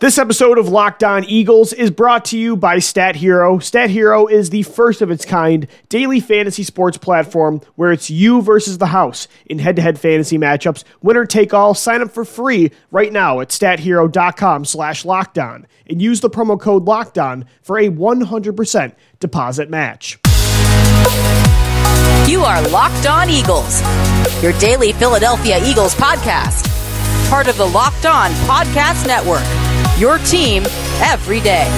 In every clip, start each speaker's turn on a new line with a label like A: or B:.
A: This episode of Locked On Eagles is brought to you by Stat Hero. Stat Hero is the first of its kind daily fantasy sports platform where it's you versus the house in head to head fantasy matchups. Winner take all. Sign up for free right now at stathero.com slash lockdown and use the promo code lockdown for a 100% deposit match.
B: You are Locked On Eagles, your daily Philadelphia Eagles podcast, part of the Locked On Podcast Network your team every day.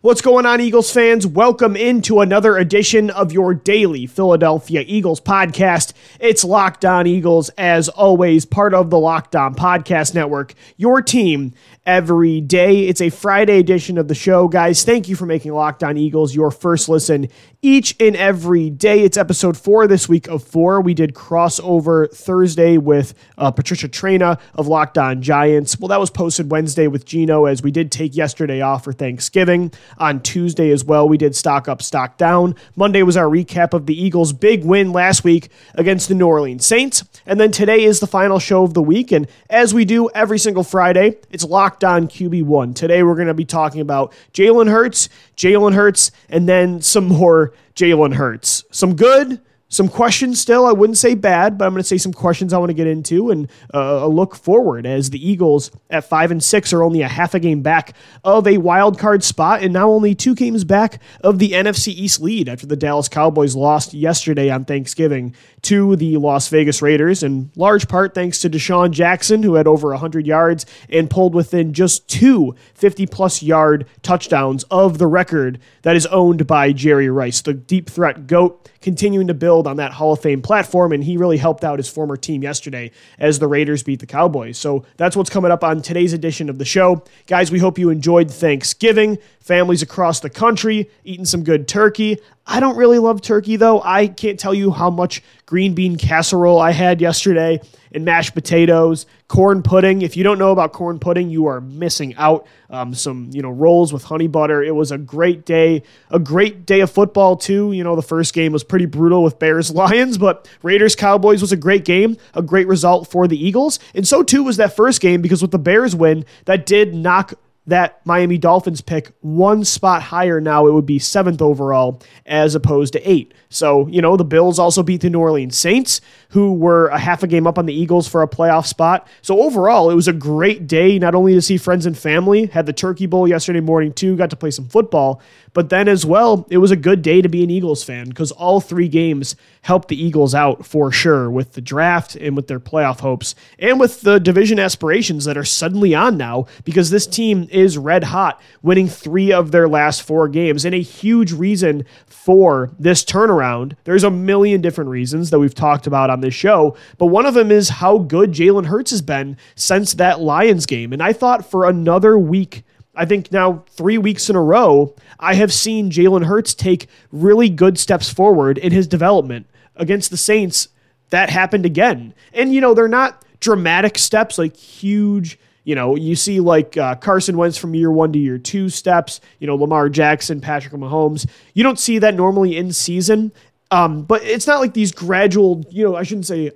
A: What's going on, Eagles fans? Welcome into another edition of your daily Philadelphia Eagles podcast. It's Locked On Eagles, as always, part of the Locked On Podcast Network, your team every day. It's a Friday edition of the show, guys. Thank you for making Locked On Eagles your first listen each and every day. It's episode four this week of four. We did crossover Thursday with uh, Patricia Traina of Locked On Giants. Well, that was posted Wednesday with Gino, as we did take yesterday off for Thanksgiving. On Tuesday as well, we did stock up, stock down. Monday was our recap of the Eagles' big win last week against the New Orleans Saints. And then today is the final show of the week. And as we do every single Friday, it's Locked On QB1. Today we're going to be talking about Jalen Hurts, Jalen Hurts, and then some more Jalen Hurts. Some good, some questions still. I wouldn't say bad, but I'm going to say some questions I want to get into and uh, a look forward as the Eagles at five and six are only a half a game back of a wild card spot and now only two games back of the NFC East lead after the Dallas Cowboys lost yesterday on Thanksgiving to the Las Vegas Raiders, in large part thanks to DeSean Jackson, who had over 100 yards and pulled within just two 50 plus yard touchdowns of the record that is owned by Jerry Rice, the deep threat GOAT, continuing to build on that Hall of Fame platform. And he really helped out his former team yesterday as the Raiders beat the Cowboys. So that's what's coming up on today's edition of the show. Guys, we hope you enjoyed Thanksgiving. Families across the country eating some good turkey. I don't really love turkey though. I can't tell you how much green bean casserole I had yesterday and mashed potatoes, corn pudding. If you don't know about corn pudding, you are missing out. Um, some you know rolls with honey butter. It was a great day, a great day of football too. You know the first game was pretty brutal with Bears Lions, but Raiders Cowboys was a great game, a great result for the Eagles, and so too was that first game because with the Bears win, that did knock that Miami Dolphins pick one spot higher now, it would be seventh overall as opposed to eight. So, you know, the Bills also beat the New Orleans Saints, who were a half a game up on the Eagles for a playoff spot. So, overall, it was a great day, not only to see friends and family, had the Turkey Bowl yesterday morning too, got to play some football, but then as well, it was a good day to be an Eagles fan because all three games helped the Eagles out for sure with the draft and with their playoff hopes and with the division aspirations that are suddenly on now because this team is red hot, winning three of their last four games. And a huge reason for this turnaround, there's a million different reasons that we've talked about on this show, but one of them is how good Jalen Hurts has been since that Lions game. And I thought for another week, I think now three weeks in a row, I have seen Jalen Hurts take really good steps forward in his development. Against the Saints, that happened again. And, you know, they're not dramatic steps, like huge. You know, you see like uh, Carson Wentz from year one to year two steps, you know, Lamar Jackson, Patrick Mahomes. You don't see that normally in season. Um, but it's not like these gradual, you know, I shouldn't say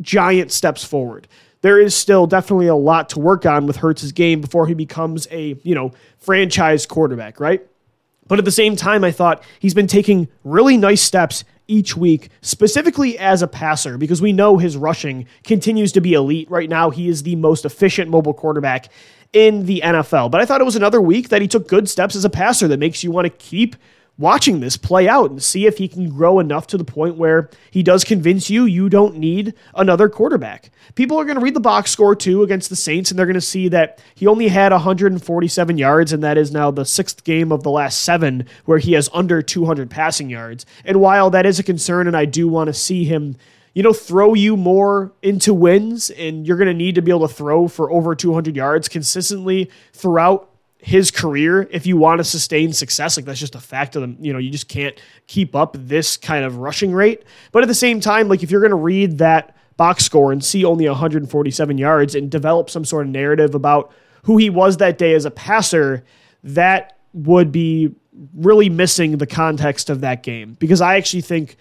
A: giant steps forward there is still definitely a lot to work on with Hurts's game before he becomes a, you know, franchise quarterback, right? But at the same time, I thought he's been taking really nice steps each week, specifically as a passer, because we know his rushing continues to be elite. Right now, he is the most efficient mobile quarterback in the NFL. But I thought it was another week that he took good steps as a passer that makes you want to keep watching this play out and see if he can grow enough to the point where he does convince you you don't need another quarterback. People are going to read the box score too against the Saints and they're going to see that he only had 147 yards and that is now the sixth game of the last seven where he has under 200 passing yards. And while that is a concern and I do want to see him you know, throw you more into wins, and you're going to need to be able to throw for over 200 yards consistently throughout his career if you want to sustain success like that's just a fact of them you know you just can't keep up this kind of rushing rate but at the same time like if you're going to read that box score and see only 147 yards and develop some sort of narrative about who he was that day as a passer that would be really missing the context of that game because i actually think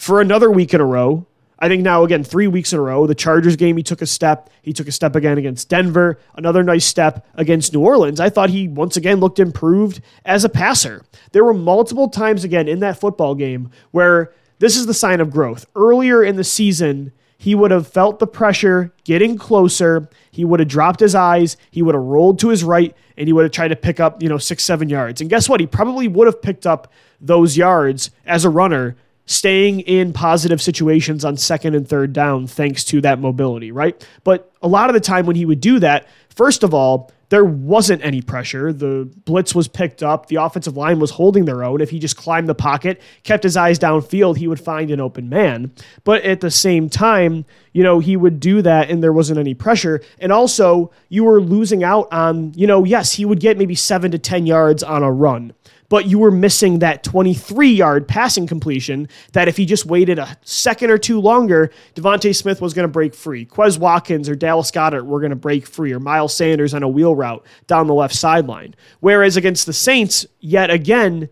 A: for another week in a row. I think now, again, three weeks in a row. The Chargers game, he took a step. He took a step again against Denver. Another nice step against New Orleans. I thought he once again looked improved as a passer. There were multiple times again in that football game where this is the sign of growth. Earlier in the season, he would have felt the pressure getting closer. He would have dropped his eyes. He would have rolled to his right and he would have tried to pick up, you know, six, seven yards. And guess what? He probably would have picked up those yards as a runner, staying in positive situations on second and third down thanks to that mobility, right? But a lot of the time when he would do that, first of all, there wasn't any pressure. The blitz was picked up. The offensive line was holding their own. If he just climbed the pocket, kept his eyes downfield, he would find an open man. But at the same time, you know, he would do that and there wasn't any pressure. And also, you were losing out on, you know, yes, he would get maybe seven to 10 yards on a run but you were missing that 23 yard passing completion that if he just waited a second or two longer, DeVonta Smith was going to break free. Quez Watkins or Dallas Goedert were going to break free, or Miles Sanders on a wheel route down the left sideline. Whereas against the Saints, yet again,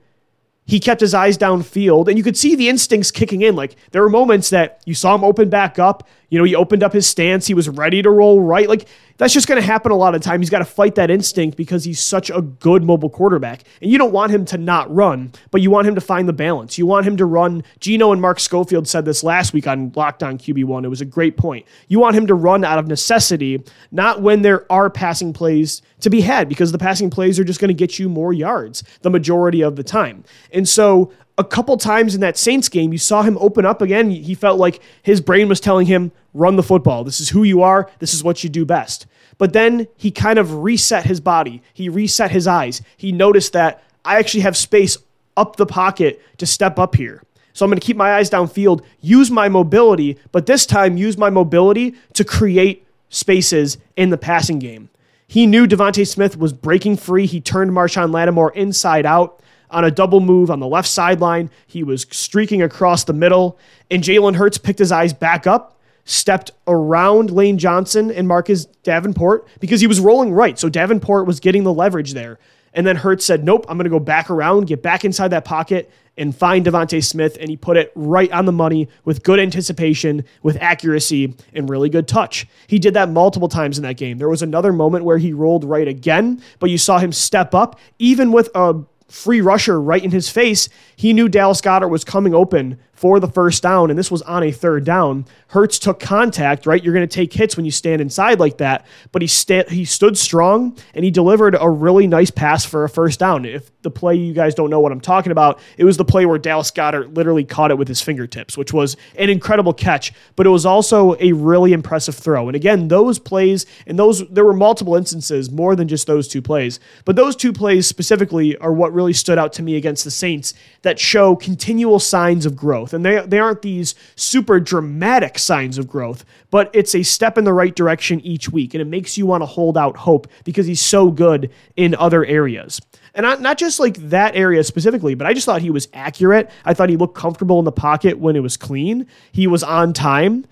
A: he kept his eyes downfield and you could see the instincts kicking in. Like there were moments that you saw him open back up. You know, he opened up his stance. He was ready to roll right. Like that's just going to happen a lot of time. He's got to fight that instinct because he's such a good mobile quarterback. And you don't want him to not run, but you want him to find the balance. You want him to run. Gino and Mark Schofield said this last week on Locked On QB1. It was a great point. You want him to run out of necessity, not when there are passing plays to be had, because the passing plays are just going to get you more yards the majority of the time. And so a couple times in that Saints game, you saw him open up again. He felt like his brain was telling him, run the football. This is who you are. This is what you do best. But then he kind of reset his body. He reset his eyes. He noticed that I actually have space up the pocket to step up here. So I'm going to keep my eyes downfield, use my mobility, but this time use my mobility to create spaces in the passing game. He knew DeVonta Smith was breaking free. He turned Marshon Lattimore inside out on a double move on the left sideline. He was streaking across the middle, and Jalen Hurts picked his eyes back up, stepped around Lane Johnson and Marcus Davenport because he was rolling right. So Davenport was getting the leverage there. And then Hurts said, Nope, I'm going to go back around, get back inside that pocket, and find DeVonta Smith. And he put it right on the money with good anticipation, with accuracy, and really good touch. He did that multiple times in that game. There was another moment where he rolled right again, but you saw him step up, even with a free rusher right in his face, he knew Dallas Goedert was coming open for the first down, and this was on a third down. Hurts took contact, right? You're going to take hits when you stand inside like that, but he sta- he stood strong and he delivered a really nice pass for a first down. If the play you guys don't know what I'm talking about, it was the play where Dallas Goedert literally caught it with his fingertips, which was an incredible catch, but it was also a really impressive throw. And again, those plays and those there were multiple instances, more than just those two plays, but those two plays specifically are what really stood out to me against the Saints that show continual signs of growth. And they, they aren't these super dramatic signs of growth, but it's a step in the right direction each week. And it makes you want to hold out hope because he's so good in other areas. And not, not just like that area specifically, but I just thought he was accurate. I thought he looked comfortable in the pocket when it was clean. He was on time.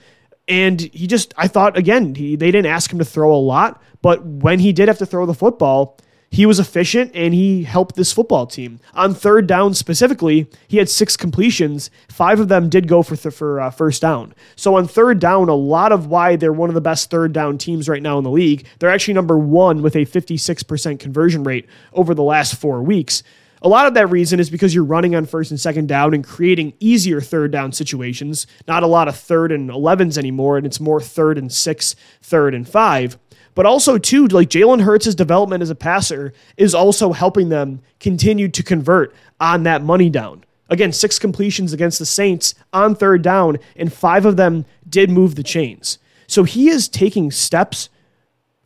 A: And he just, I thought, again, he, they didn't ask him to throw a lot, but when he did have to throw the football, he was efficient and he helped this football team. On third down specifically, he had six completions. Five of them did go for th- for uh, first down. So on third down, a lot of why they're one of the best third down teams right now in the league. They're actually number one with a 56% conversion rate over the last four weeks. A lot of that reason is because you're running on first and second down and creating easier third down situations. Not a lot of third and 11s anymore, and it's more third and six, third and five. But also, too, like Jalen Hurts' development as a passer is also helping them continue to convert on that money down. Again, six completions against the Saints on third down, and five of them did move the chains. So he is taking steps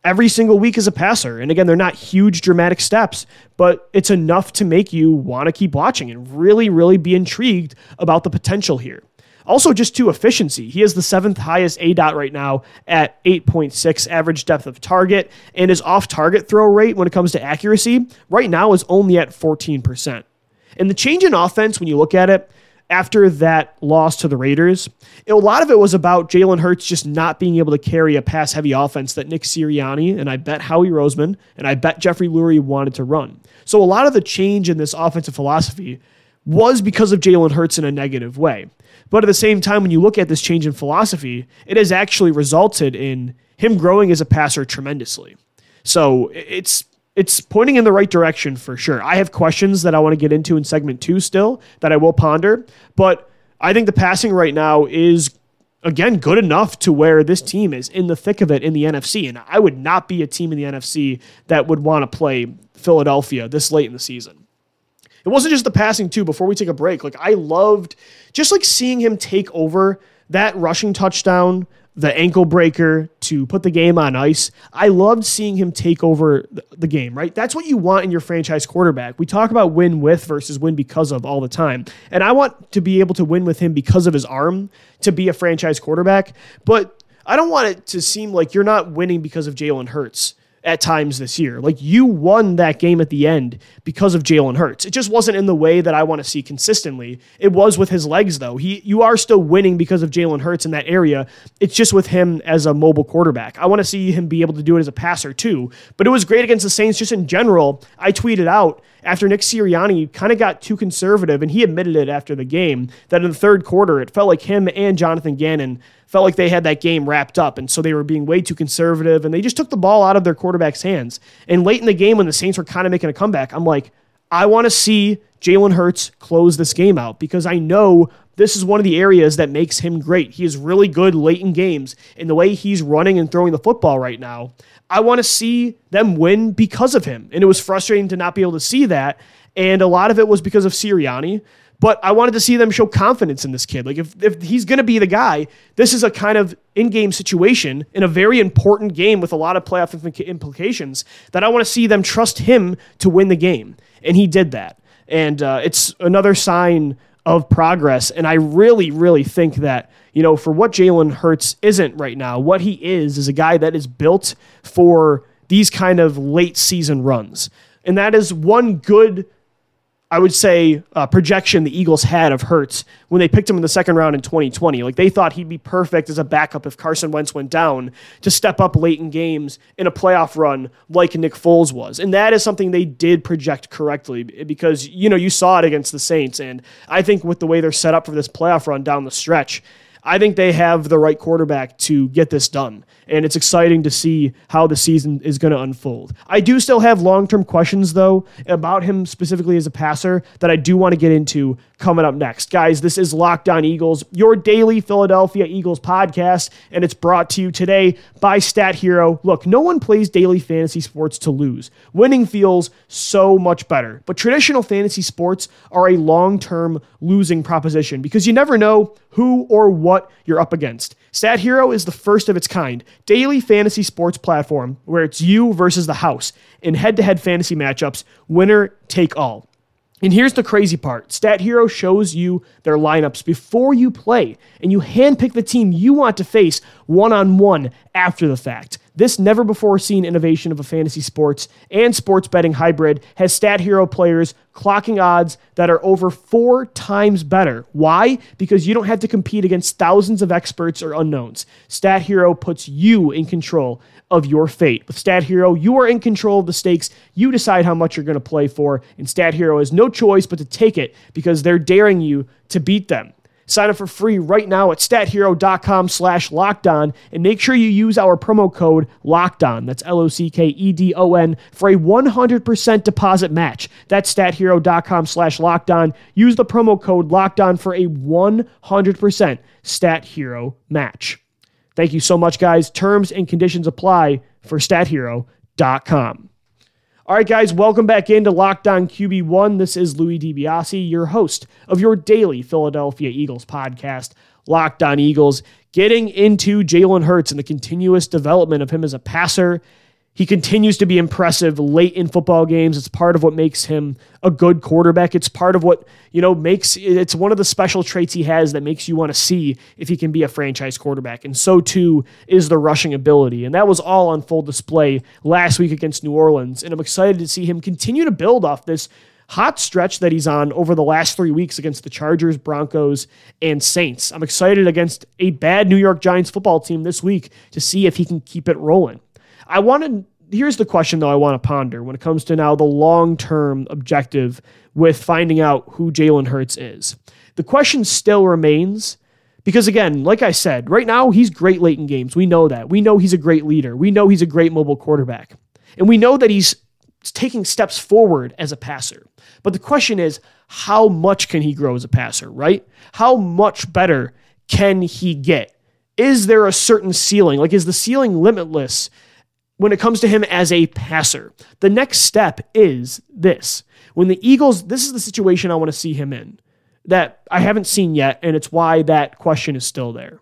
A: every single week as a passer. And again, they're not huge, dramatic steps, but it's enough to make you want to keep watching and really, really be intrigued about the potential here. Also, just to efficiency, he has the seventh highest aDOT right now at 8.6 average depth of target, and his off target throw rate when it comes to accuracy right now is only at 14%. And the change in offense, when you look at it, after that loss to the Raiders, a lot of it was about Jalen Hurts just not being able to carry a pass heavy offense that Nick Sirianni and I bet Howie Roseman and I bet Jeffrey Lurie wanted to run. So a lot of the change in this offensive philosophy was because of Jalen Hurts in a negative way. But at the same time, when you look at this change in philosophy, it has actually resulted in him growing as a passer tremendously. So it's it's pointing in the right direction for sure. I have questions that I want to get into in segment two still that I will ponder, but I think the passing right now is again good enough to where this team is in the thick of it in the NFC. And I would not be a team in the NFC that would want to play Philadelphia this late in the season. It wasn't just the passing too. Before we take a break, like I loved just like seeing him take over that rushing touchdown the ankle breaker to put the game on ice. I loved seeing him take over the game, right? That's what you want in your franchise quarterback. We talk about win with versus win because of all the time. And I want to be able to win with him because of his arm to be a franchise quarterback. But I don't want it to seem like you're not winning because of Jalen Hurts at times this year. Like you won that game at the end because of Jalen Hurts. It just wasn't in the way that I want to see consistently. It was with his legs though. He you are still winning because of Jalen Hurts in that area. It's just with him as a mobile quarterback. I want to see him be able to do it as a passer too. But it was great against the Saints just in general. I tweeted out after Nick Sirianni kind of got too conservative and he admitted it after the game that in the third quarter it felt like him and Jonathan Gannon felt like they had that game wrapped up. And so they were being way too conservative and they just took the ball out of their quarterback's hands. And late in the game, when the Saints were kind of making a comeback, I'm like, I want to see Jalen Hurts close this game out because I know this is one of the areas that makes him great. He is really good late in games. And the way he's running and throwing the football right now, I want to see them win because of him. And it was frustrating to not be able to see that. And a lot of it was because of Sirianni. But I wanted to see them show confidence in this kid. Like if, if he's going to be the guy, this is a kind of in-game situation in a very important game with a lot of playoff implications that I want to see them trust him to win the game, and he did that. And uh, it's another sign of progress. And I really, really think that you know for what Jalen Hurts isn't right now, what he is is a guy that is built for these kind of late season runs, and that is one good I would say, uh, projection the Eagles had of Hurts when they picked him in the second round in 2020. Like they thought he'd be perfect as a backup if Carson Wentz went down to step up late in games in a playoff run like Nick Foles was. And that is something they did project correctly because, you know, you saw it against the Saints. And I think with the way they're set up for this playoff run down the stretch, I think they have the right quarterback to get this done and it's exciting to see how the season is going to unfold. I do still have long term questions, though, about him specifically as a passer that I do want to get into coming up next. Guys, this is Locked On Eagles, your daily Philadelphia Eagles podcast, and it's brought to you today by Stat Hero. Look, no one plays daily fantasy sports to lose. Winning feels so much better, but traditional fantasy sports are a long term losing proposition because you never know who or what you're up against. Stat Hero is the first of its kind daily fantasy sports platform where it's you versus the house in head to head fantasy matchups, winner take all. And here's the crazy part Stat Hero shows you their lineups before you play, and you handpick the team you want to face one on one after the fact. This never before seen innovation of a fantasy sports and sports betting hybrid has Stat Hero players clocking odds that are over four times better. Why? Because you don't have to compete against thousands of experts or unknowns. Stat Hero puts you in control of your fate. With Stat Hero, you are in control of the stakes. You decide how much you're going to play for, and Stat Hero has no choice but to take it because they're daring you to beat them. Sign up for free right now at stathero.com slash lockdown and make sure you use our promo code lockdown. That's L O C K E D O N for a 100% deposit match. That's stathero.com slash lockdown. Use the promo code lockdown for a 100% stat hero match. Thank you so much, guys. Terms and conditions apply for stathero.com. All right, guys, welcome back into Locked On QB1. This is Louis DiBiase, your host of your daily Philadelphia Eagles podcast, Locked On Eagles, getting into Jalen Hurts and the continuous development of him as a passer he continues to be impressive late in football games. It's part of what makes him a good quarterback. It's part of what, you know, makes it's one of the special traits he has that makes you want to see if he can be a franchise quarterback. And so too is the rushing ability. And that was all on full display last week against New Orleans. And I'm excited to see him continue to build off this hot stretch that he's on over the last three weeks against the Chargers, Broncos, and Saints. I'm excited against a bad New York Giants football team this week to see if he can keep it rolling. I want to here's the question though I want to ponder when it comes to now the long term objective with finding out who Jalen Hurts is. The question still remains because again, like I said, right now he's great late in games. We know that. We know he's a great leader. We know he's a great mobile quarterback. And we know that he's taking steps forward as a passer. But the question is, how much can he grow as a passer, right? How much better can he get? Is there a certain ceiling? Like, is the ceiling limitless when it comes to him as a passer? The next step is this. When the Eagles, this is the situation I want to see him in that I haven't seen yet, and it's why that question is still there.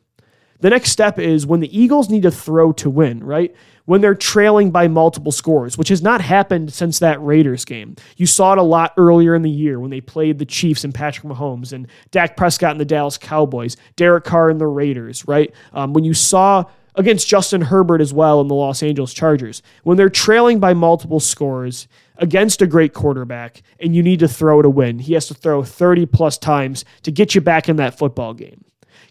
A: The next step is when the Eagles need to throw to win, right? When they're trailing by multiple scores, which has not happened since that Raiders game. You saw it a lot earlier in the year when they played the Chiefs and Patrick Mahomes and Dak Prescott and the Dallas Cowboys, Derek Carr and the Raiders, right? Um, when you saw against Justin Herbert as well in the Los Angeles Chargers, when they're trailing by multiple scores against a great quarterback and you need to throw to win, he has to throw 30 plus times to get you back in that football game.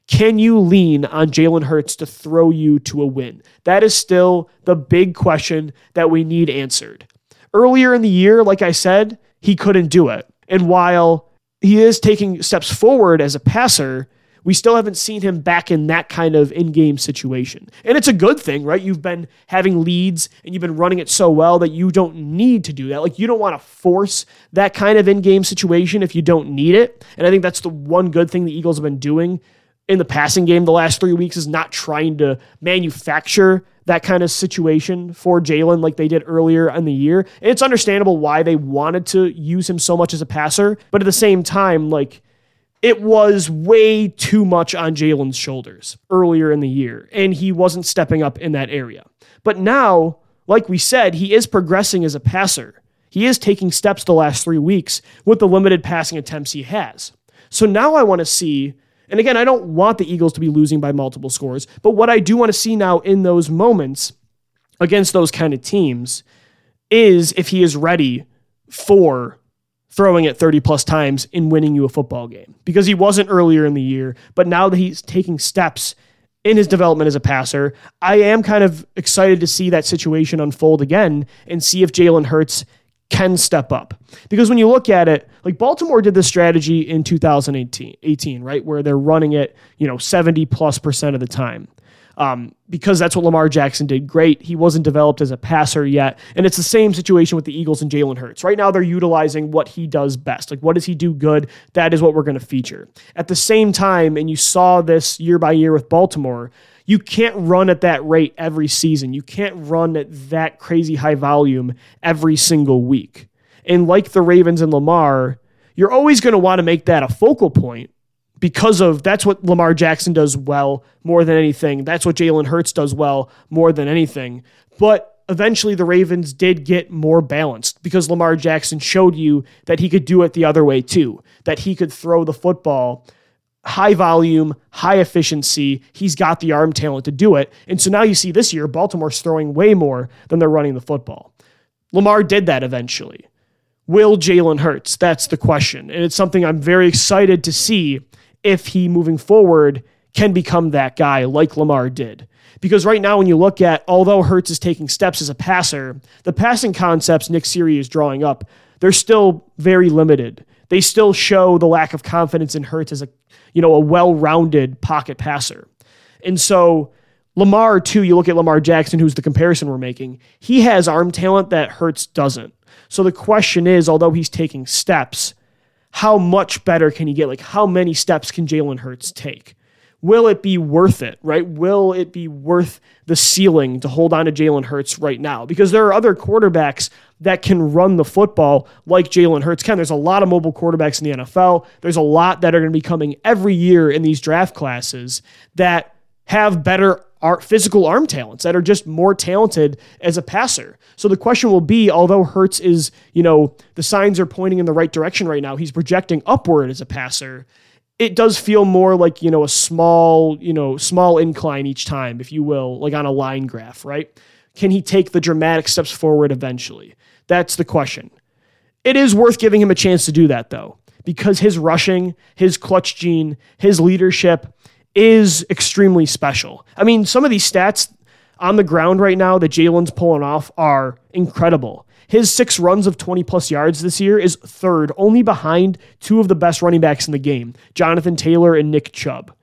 A: Can you lean on Jalen Hurts to throw you to a win? That is still the big question that we need answered. Earlier in the year, like I said, he couldn't do it. And while he is taking steps forward as a passer, we still haven't seen him back in that kind of in game situation. And it's a good thing, right? You've been having leads and you've been running it so well that you don't need to do that. Like, you don't want to force that kind of in game situation if you don't need it. And I think that's the one good thing the Eagles have been doing in the passing game the last three weeks is not trying to manufacture that kind of situation for Jalen like they did earlier in the year. And it's understandable why they wanted to use him so much as a passer, but at the same time, like it was way too much on Jalen's shoulders earlier in the year, and he wasn't stepping up in that area. But now, like we said, he is progressing as a passer. He is taking steps the last three weeks with the limited passing attempts he has. So now I want to see and again, I don't want the Eagles to be losing by multiple scores, but what I do want to see now in those moments against those kind of teams is if he is ready for throwing it 30 plus times in winning you a football game because he wasn't earlier in the year, but now that he's taking steps in his development as a passer, I am kind of excited to see that situation unfold again and see if Jalen Hurts can step up. Because when you look at it, like Baltimore did this strategy in 2018, 18, right? Where they're running it, you know, 70 plus percent of the time. Um, because that's what Lamar Jackson did great. He wasn't developed as a passer yet. And it's the same situation with the Eagles and Jalen Hurts. Right now, they're utilizing what he does best. Like, what does he do good? That is what we're going to feature. At the same time, and you saw this year by year with Baltimore, you can't run at that rate every season. You can't run at that crazy high volume every single week. And like the Ravens and Lamar, you're always going to want to make that a focal point because of that's what Lamar Jackson does well more than anything. That's what Jalen Hurts does well more than anything. But eventually the Ravens did get more balanced because Lamar Jackson showed you that he could do it the other way too, that he could throw the football high volume, high efficiency. He's got the arm talent to do it. And so now you see this year, Baltimore's throwing way more than they're running the football. Lamar did that eventually. Will Jalen Hurts? That's the question. And it's something I'm very excited to see if he moving forward can become that guy like Lamar did. Because right now, when you look at, although Hurts is taking steps as a passer, the passing concepts Nick Siri is drawing up, they're still very limited. They still show the lack of confidence in Hurts as a you know, a well-rounded pocket passer. And so Lamar, too, you look at Lamar Jackson, who's the comparison we're making, he has arm talent that Hurts doesn't. So the question is, although he's taking steps, how much better can he get? Like, how many steps can Jalen Hurts take? will it be worth it, right? Will it be worth the ceiling to hold on to Jalen Hurts right now? Because there are other quarterbacks that can run the football like Jalen Hurts can. There's a lot of mobile quarterbacks in the NFL. There's a lot that are going to be coming every year in these draft classes that have better art, physical arm talents that are just more talented as a passer. So the question will be, although Hurts is, you know, the signs are pointing in the right direction right now, he's projecting upward as a passer it does feel more like you know a small you know small incline each time if you will like on a line graph right? Can he take the dramatic steps forward eventually? That's the question. It is worth giving him a chance to do that though because his rushing his clutch gene his leadership is extremely special i mean some of these stats on the ground right now that Jalen's pulling off are incredible. His six runs of 20 plus yards this year is third, only behind two of the best running backs in the game, Jonathan Taylor and Nick Chubb.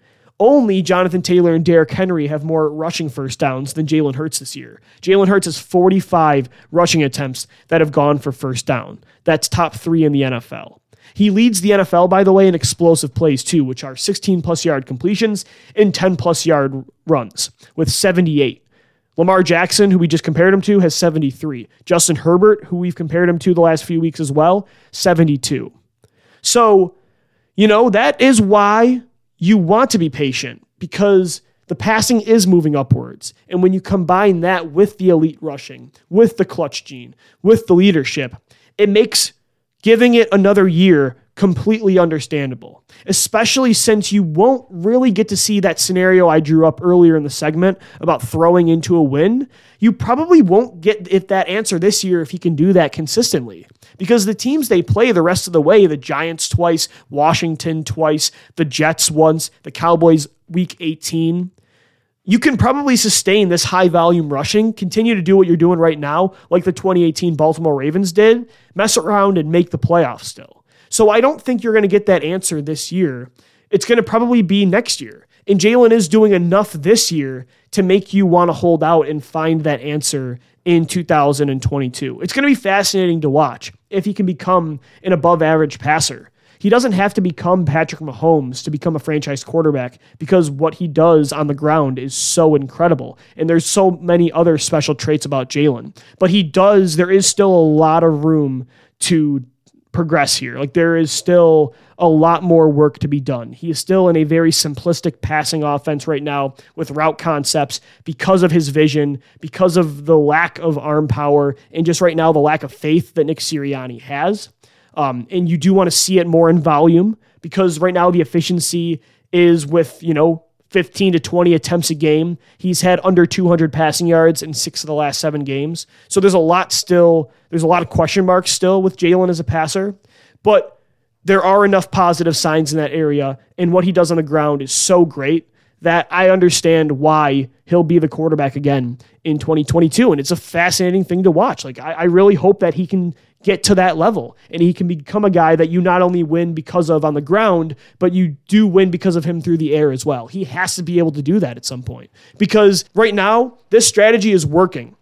A: Only Jonathan Taylor and Derrick Henry have more rushing first downs than Jalen Hurts this year. Jalen Hurts has 45 rushing attempts that have gone for first down. That's top three in the NFL. He leads the NFL, by the way, in explosive plays too, which are 16 plus yard completions and 10 plus yard runs with 78. Lamar Jackson, who we just compared him to, has 73. Justin Herbert, who we've compared him to the last few weeks as well, 72. So, you know, that is why you want to be patient because the passing is moving upwards. And when you combine that with the elite rushing, with the clutch gene, with the leadership, it makes giving it another year completely understandable, especially since you won't really get to see that scenario I drew up earlier in the segment about throwing into a win. You probably won't get if that answer this year if he can do that consistently. Because the teams they play the rest of the way, the Giants twice, Washington twice, the Jets once, the Cowboys week 18, you can probably sustain this high volume rushing, continue to do what you're doing right now, like the 2018 Baltimore Ravens did, mess around and make the playoffs still. So I don't think you're going to get that answer this year. It's going to probably be next year. And Jalen is doing enough this year to make you want to hold out and find that answer in 2022. It's going to be fascinating to watch if he can become an above average passer. He doesn't have to become Patrick Mahomes to become a franchise quarterback because what he does on the ground is so incredible. And there's so many other special traits about Jalen. But he does, there is still a lot of room to progress here. Like there is still a lot more work to be done. He is still in a very simplistic passing offense right now with route concepts because of his vision, because of the lack of arm power, and just right now the lack of faith that Nick Sirianni has. Um, and you do want to see it more in volume because right now the efficiency is with, you know, 15 to 20 attempts a game. He's had under 200 passing yards in six of the last seven games. So there's a lot still, there's a lot of question marks still with Jalen as a passer. But there are enough positive signs in that area. And what he does on the ground is so great that I understand why he'll be the quarterback again in 2022. And it's a fascinating thing to watch. Like, I, I really hope that he can get to that level and he can become a guy that you not only win because of on the ground, but you do win because of him through the air as well. He has to be able to do that at some point because right now, this strategy is working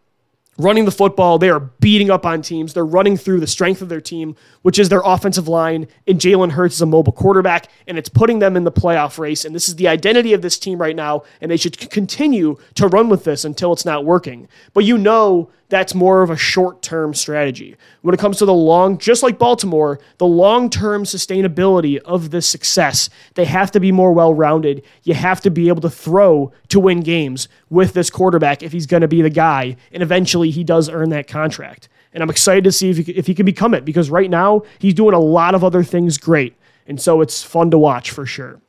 A: running the football. They are beating up on teams. They're running through the strength of their team, which is their offensive line. And Jalen Hurts is a mobile quarterback, and it's putting them in the playoff race. And this is the identity of this team right now. And they should continue to run with this until it's not working. But you know that's more of a short term strategy. When it comes to the long, just like Baltimore, the long term sustainability of this success, they have to be more well rounded. You have to be able to throw to win games with this quarterback if he's going to be the guy. And eventually he does earn that contract. And I'm excited to see if he, if he can become it because right now he's doing a lot of other things great. And so it's fun to watch for sure.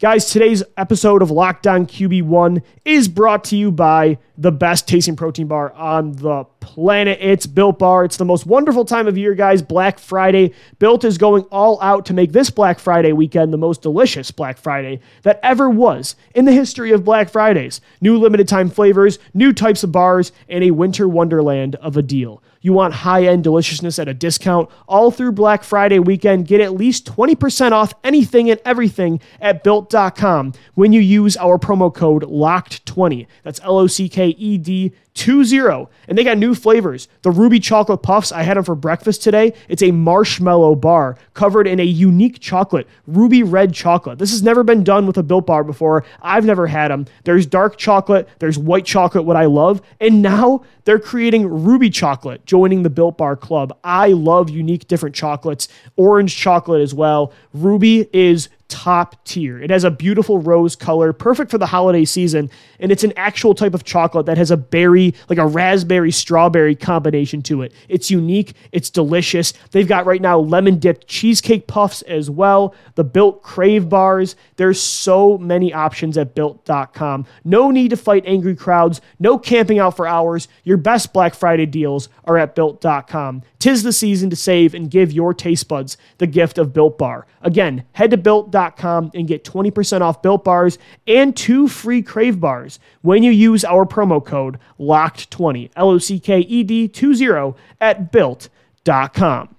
A: Guys, today's episode of Locked On QB1 is brought to you by the best tasting protein bar on the planet. It's Built Bar. It's the most wonderful time of year, guys. Black Friday. Built is going all out to make this Black Friday weekend the most delicious Black Friday that ever was in the history of Black Fridays. New limited time flavors, new types of bars, and a winter wonderland of a deal. You want high end deliciousness at a discount all through Black Friday weekend. Get at least 20% off anything and everything at built.com when you use our promo code LOCKED20. That's L O C K E D 2-0 and they got new flavors. The ruby chocolate puffs i had them for breakfast today. It's a marshmallow bar covered in a unique chocolate ruby red chocolate. This has never been done with a built bar before. I've never had them there's dark chocolate there's white chocolate what i love and now they're creating ruby chocolate joining the built bar club. I love unique different chocolates. Orange chocolate as well. Ruby is top tier. It has a beautiful rose color, perfect for the holiday season, and it's an actual type of chocolate that has a berry, like a raspberry strawberry combination to it. It's unique, it's delicious. They've got right now lemon dipped cheesecake puffs as well, the built crave bars. There's so many options at built.com. No need to fight angry crowds, no camping out for hours. Your best Black Friday deals are at built.com. Tis the season to save and give your taste buds the gift of Built Bar. Again, head to built.com built.com and get 20% off built bars and two free crave bars when you use our promo code LOCKED20, L O C K E D 20 at built.com.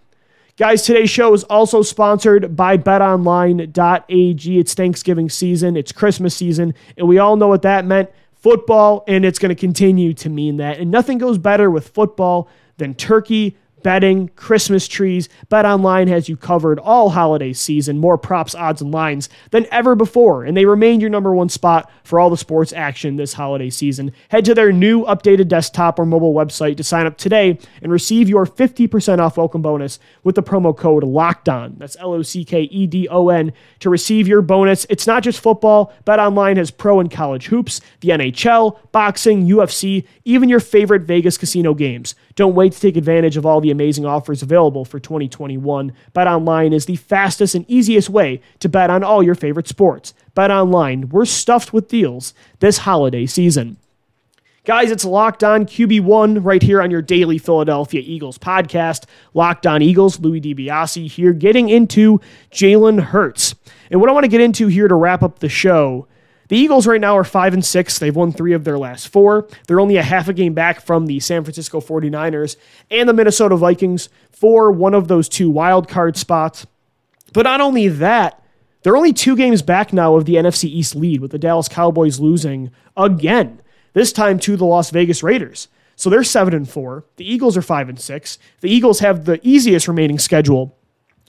A: Guys, today's show is also sponsored by betonline.ag. It's Thanksgiving season, it's Christmas season, and we all know what that meant football, and it's going to continue to mean that. And nothing goes better with football than turkey, betting, Christmas trees. BetOnline has you covered all holiday season, more props, odds, and lines than ever before, and they remain your number one spot for all the sports action this holiday season. Head to their new updated desktop or mobile website to sign up today and receive your 50% off welcome bonus with the promo code LOCKEDON. That's L O C K E D O N to receive your bonus. It's not just football. BetOnline has pro and college hoops, the NHL, boxing, UFC, even your favorite Vegas casino games. Don't wait to take advantage of all the amazing offers available for 2021. BetOnline is the fastest and easiest way to bet on all your favorite sports. BetOnline, we're stuffed with deals this holiday season. Guys, it's Locked On QB1 right here on your daily Philadelphia Eagles podcast. Locked On Eagles, Louis DiBiase here, getting into Jalen Hurts. And what I want to get into here to wrap up the show the Eagles right now are 5 and 6. They've won 3 of their last 4. They're only a half a game back from the San Francisco 49ers and the Minnesota Vikings for one of those two wild card spots. But not only that, they're only 2 games back now of the NFC East lead with the Dallas Cowboys losing again, this time to the Las Vegas Raiders. So they're 7 and 4. The Eagles are 5 and 6. The Eagles have the easiest remaining schedule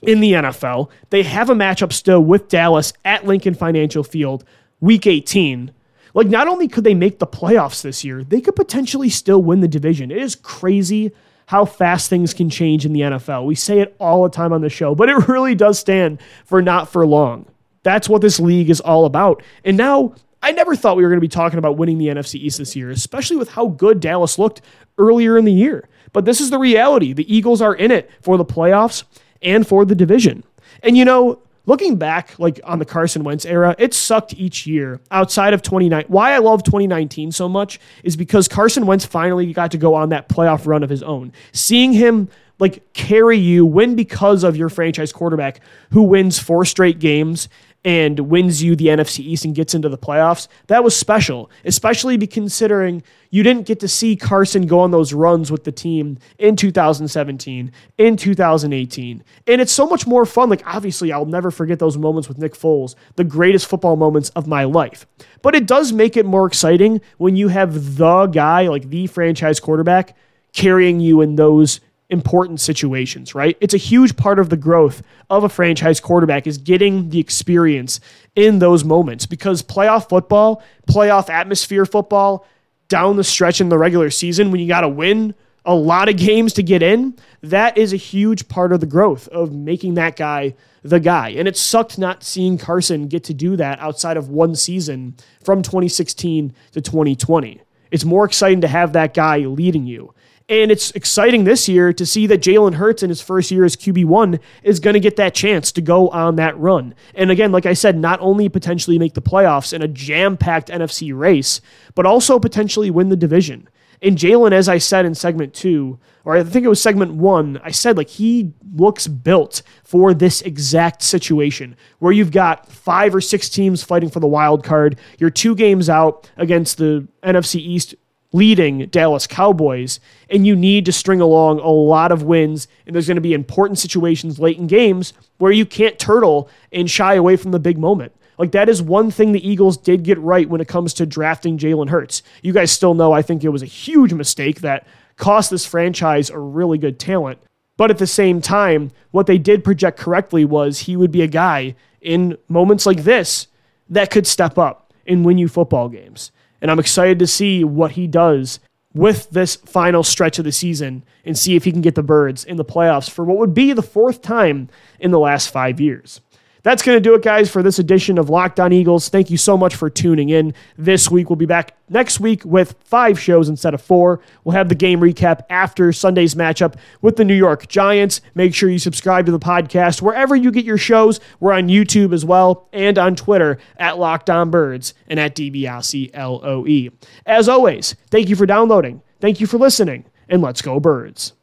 A: in the NFL. They have a matchup still with Dallas at Lincoln Financial Field week 18. Like, not only could they make the playoffs this year, they could potentially still win the division. It is crazy how fast things can change in the NFL. We say it all the time on the show, but it really does stand for not for long. That's what this league is all about. And now, I never thought we were going to be talking about winning the NFC East this year, especially with how good Dallas looked earlier in the year. But this is the reality. The Eagles are in it for the playoffs and for the division. And you know, looking back like on the Carson Wentz era, it sucked each year outside of 2019. Why I love 2019 so much is because Carson Wentz finally got to go on that playoff run of his own. Seeing him like carry you, win because of your franchise quarterback who wins four straight games and wins you the NFC East and gets into the playoffs, that was special, especially considering you didn't get to see Carson go on those runs with the team in 2017, in 2018. And it's so much more fun. Like, obviously, I'll never forget those moments with Nick Foles, the greatest football moments of my life. But it does make it more exciting when you have the guy, like the franchise quarterback, carrying you in those important situations, right? It's a huge part of the growth of a franchise quarterback is getting the experience in those moments because playoff football, playoff atmosphere football, down the stretch in the regular season when you got to win a lot of games to get in, that is a huge part of the growth of making that guy the guy. And it sucked not seeing Carson get to do that outside of one season from 2016 to 2020. It's more exciting to have that guy leading you. And it's exciting this year to see that Jalen Hurts in his first year as QB1 is going to get that chance to go on that run. And again, like I said, not only potentially make the playoffs in a jam packed NFC race, but also potentially win the division. And Jalen, as I said in segment two, or I think it was segment one, I said like he looks built for this exact situation where you've got five or six teams fighting for the wild card. You're two games out against the NFC East leading Dallas Cowboys, and you need to string along a lot of wins. And there's going to be important situations late in games where you can't turtle and shy away from the big moment. Like that is one thing the Eagles did get right when it comes to drafting Jalen Hurts. You guys still know I think it was a huge mistake that cost this franchise a really good talent. But at the same time, what they did project correctly was he would be a guy in moments like this that could step up and win you football games. And I'm excited to see what he does with this final stretch of the season and see if he can get the birds in the playoffs for what would be the fourth time in the last five years. That's going to do it, guys, for this edition of Locked On Eagles. Thank you so much for tuning in this week. We'll be back next week with five shows instead of four. We'll have the game recap after Sunday's matchup with the New York Giants. Make sure you subscribe to the podcast wherever you get your shows. We're on YouTube as well and on Twitter at Locked On Birds and at DBLC LOE. As always, thank you for downloading. Thank you for listening, and let's go, Birds.